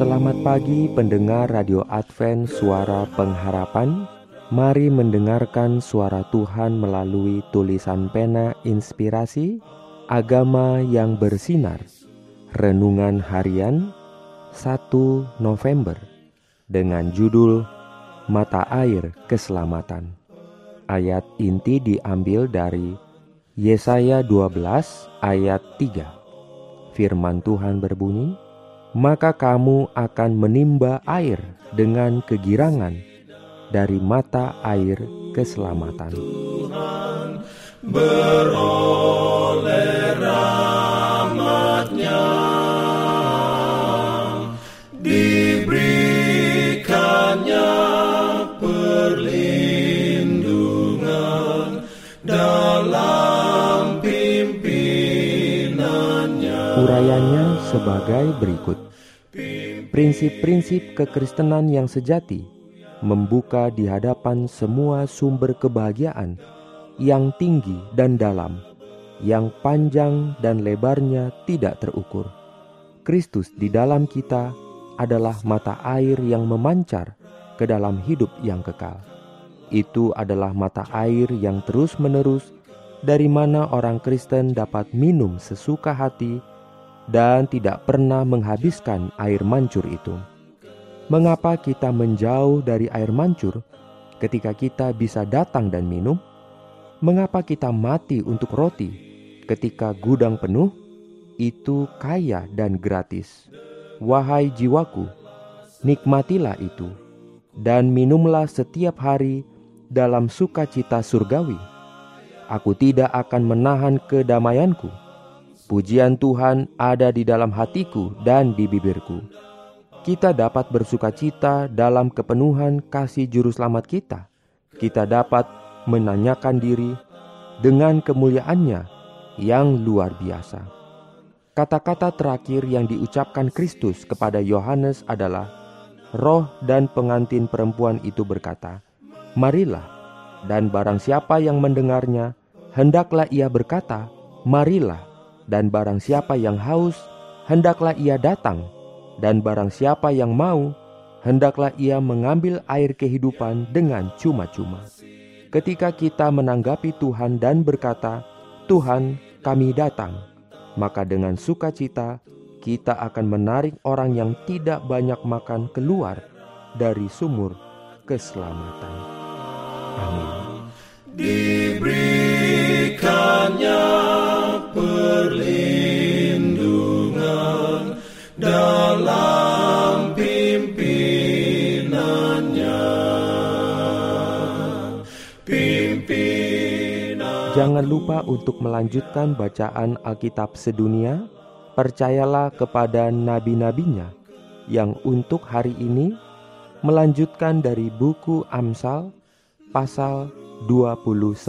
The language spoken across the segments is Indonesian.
Selamat pagi pendengar Radio Advent Suara Pengharapan. Mari mendengarkan suara Tuhan melalui tulisan pena inspirasi Agama yang bersinar. Renungan harian 1 November Dengan judul Mata Air Keselamatan. Ayat inti diambil dari Yesaya 12 ayat 3 Firman Tuhan berbunyi Maka kamu akan menimba air dengan kegirangan dari mata air keselamatan. Perlindungan dalam sebagai berikut. Prinsip-prinsip kekristenan yang sejati membuka di hadapan semua sumber kebahagiaan yang tinggi dan dalam, yang panjang dan lebarnya tidak terukur. Kristus di dalam kita adalah mata air yang memancar ke dalam hidup yang kekal. Itu adalah mata air yang terus-menerus dari mana orang Kristen dapat minum sesuka hati dan tidak pernah menghabiskan air mancur itu. Mengapa kita menjauh dari air mancur ketika kita bisa datang dan minum? Mengapa kita mati untuk roti ketika gudang penuh? Itu kaya dan gratis. Wahai jiwaku, nikmatilah itu dan minumlah setiap hari dalam sukacita surgawi. Aku tidak akan menahan kedamaianku. Pujian Tuhan ada di dalam hatiku dan di bibirku kita dapat bersuka cita dalam kepenuhan kasih juru selamat kita. Kita dapat menanyakan diri dengan kemuliaannya yang luar biasa. Kata-kata terakhir yang diucapkan Kristus kepada Yohanes adalah, Roh dan pengantin perempuan itu berkata, Marilah, dan barang siapa yang mendengarnya, hendaklah ia berkata, Marilah, dan barang siapa yang haus, hendaklah ia datang, dan barang siapa yang mau, hendaklah ia mengambil air kehidupan dengan cuma-cuma. Ketika kita menanggapi Tuhan dan berkata, "Tuhan, kami datang," maka dengan sukacita kita akan menarik orang yang tidak banyak makan keluar dari sumur keselamatan. Dalam pimpinannya pimpinan Jangan lupa untuk melanjutkan bacaan Alkitab sedunia. Percayalah kepada nabi-nabinya yang untuk hari ini melanjutkan dari buku Amsal pasal 29.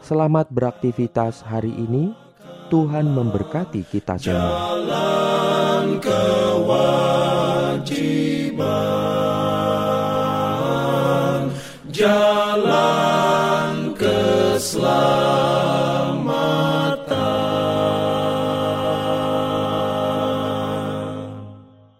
Selamat beraktivitas hari ini. Tuhan memberkati kita semua. Go.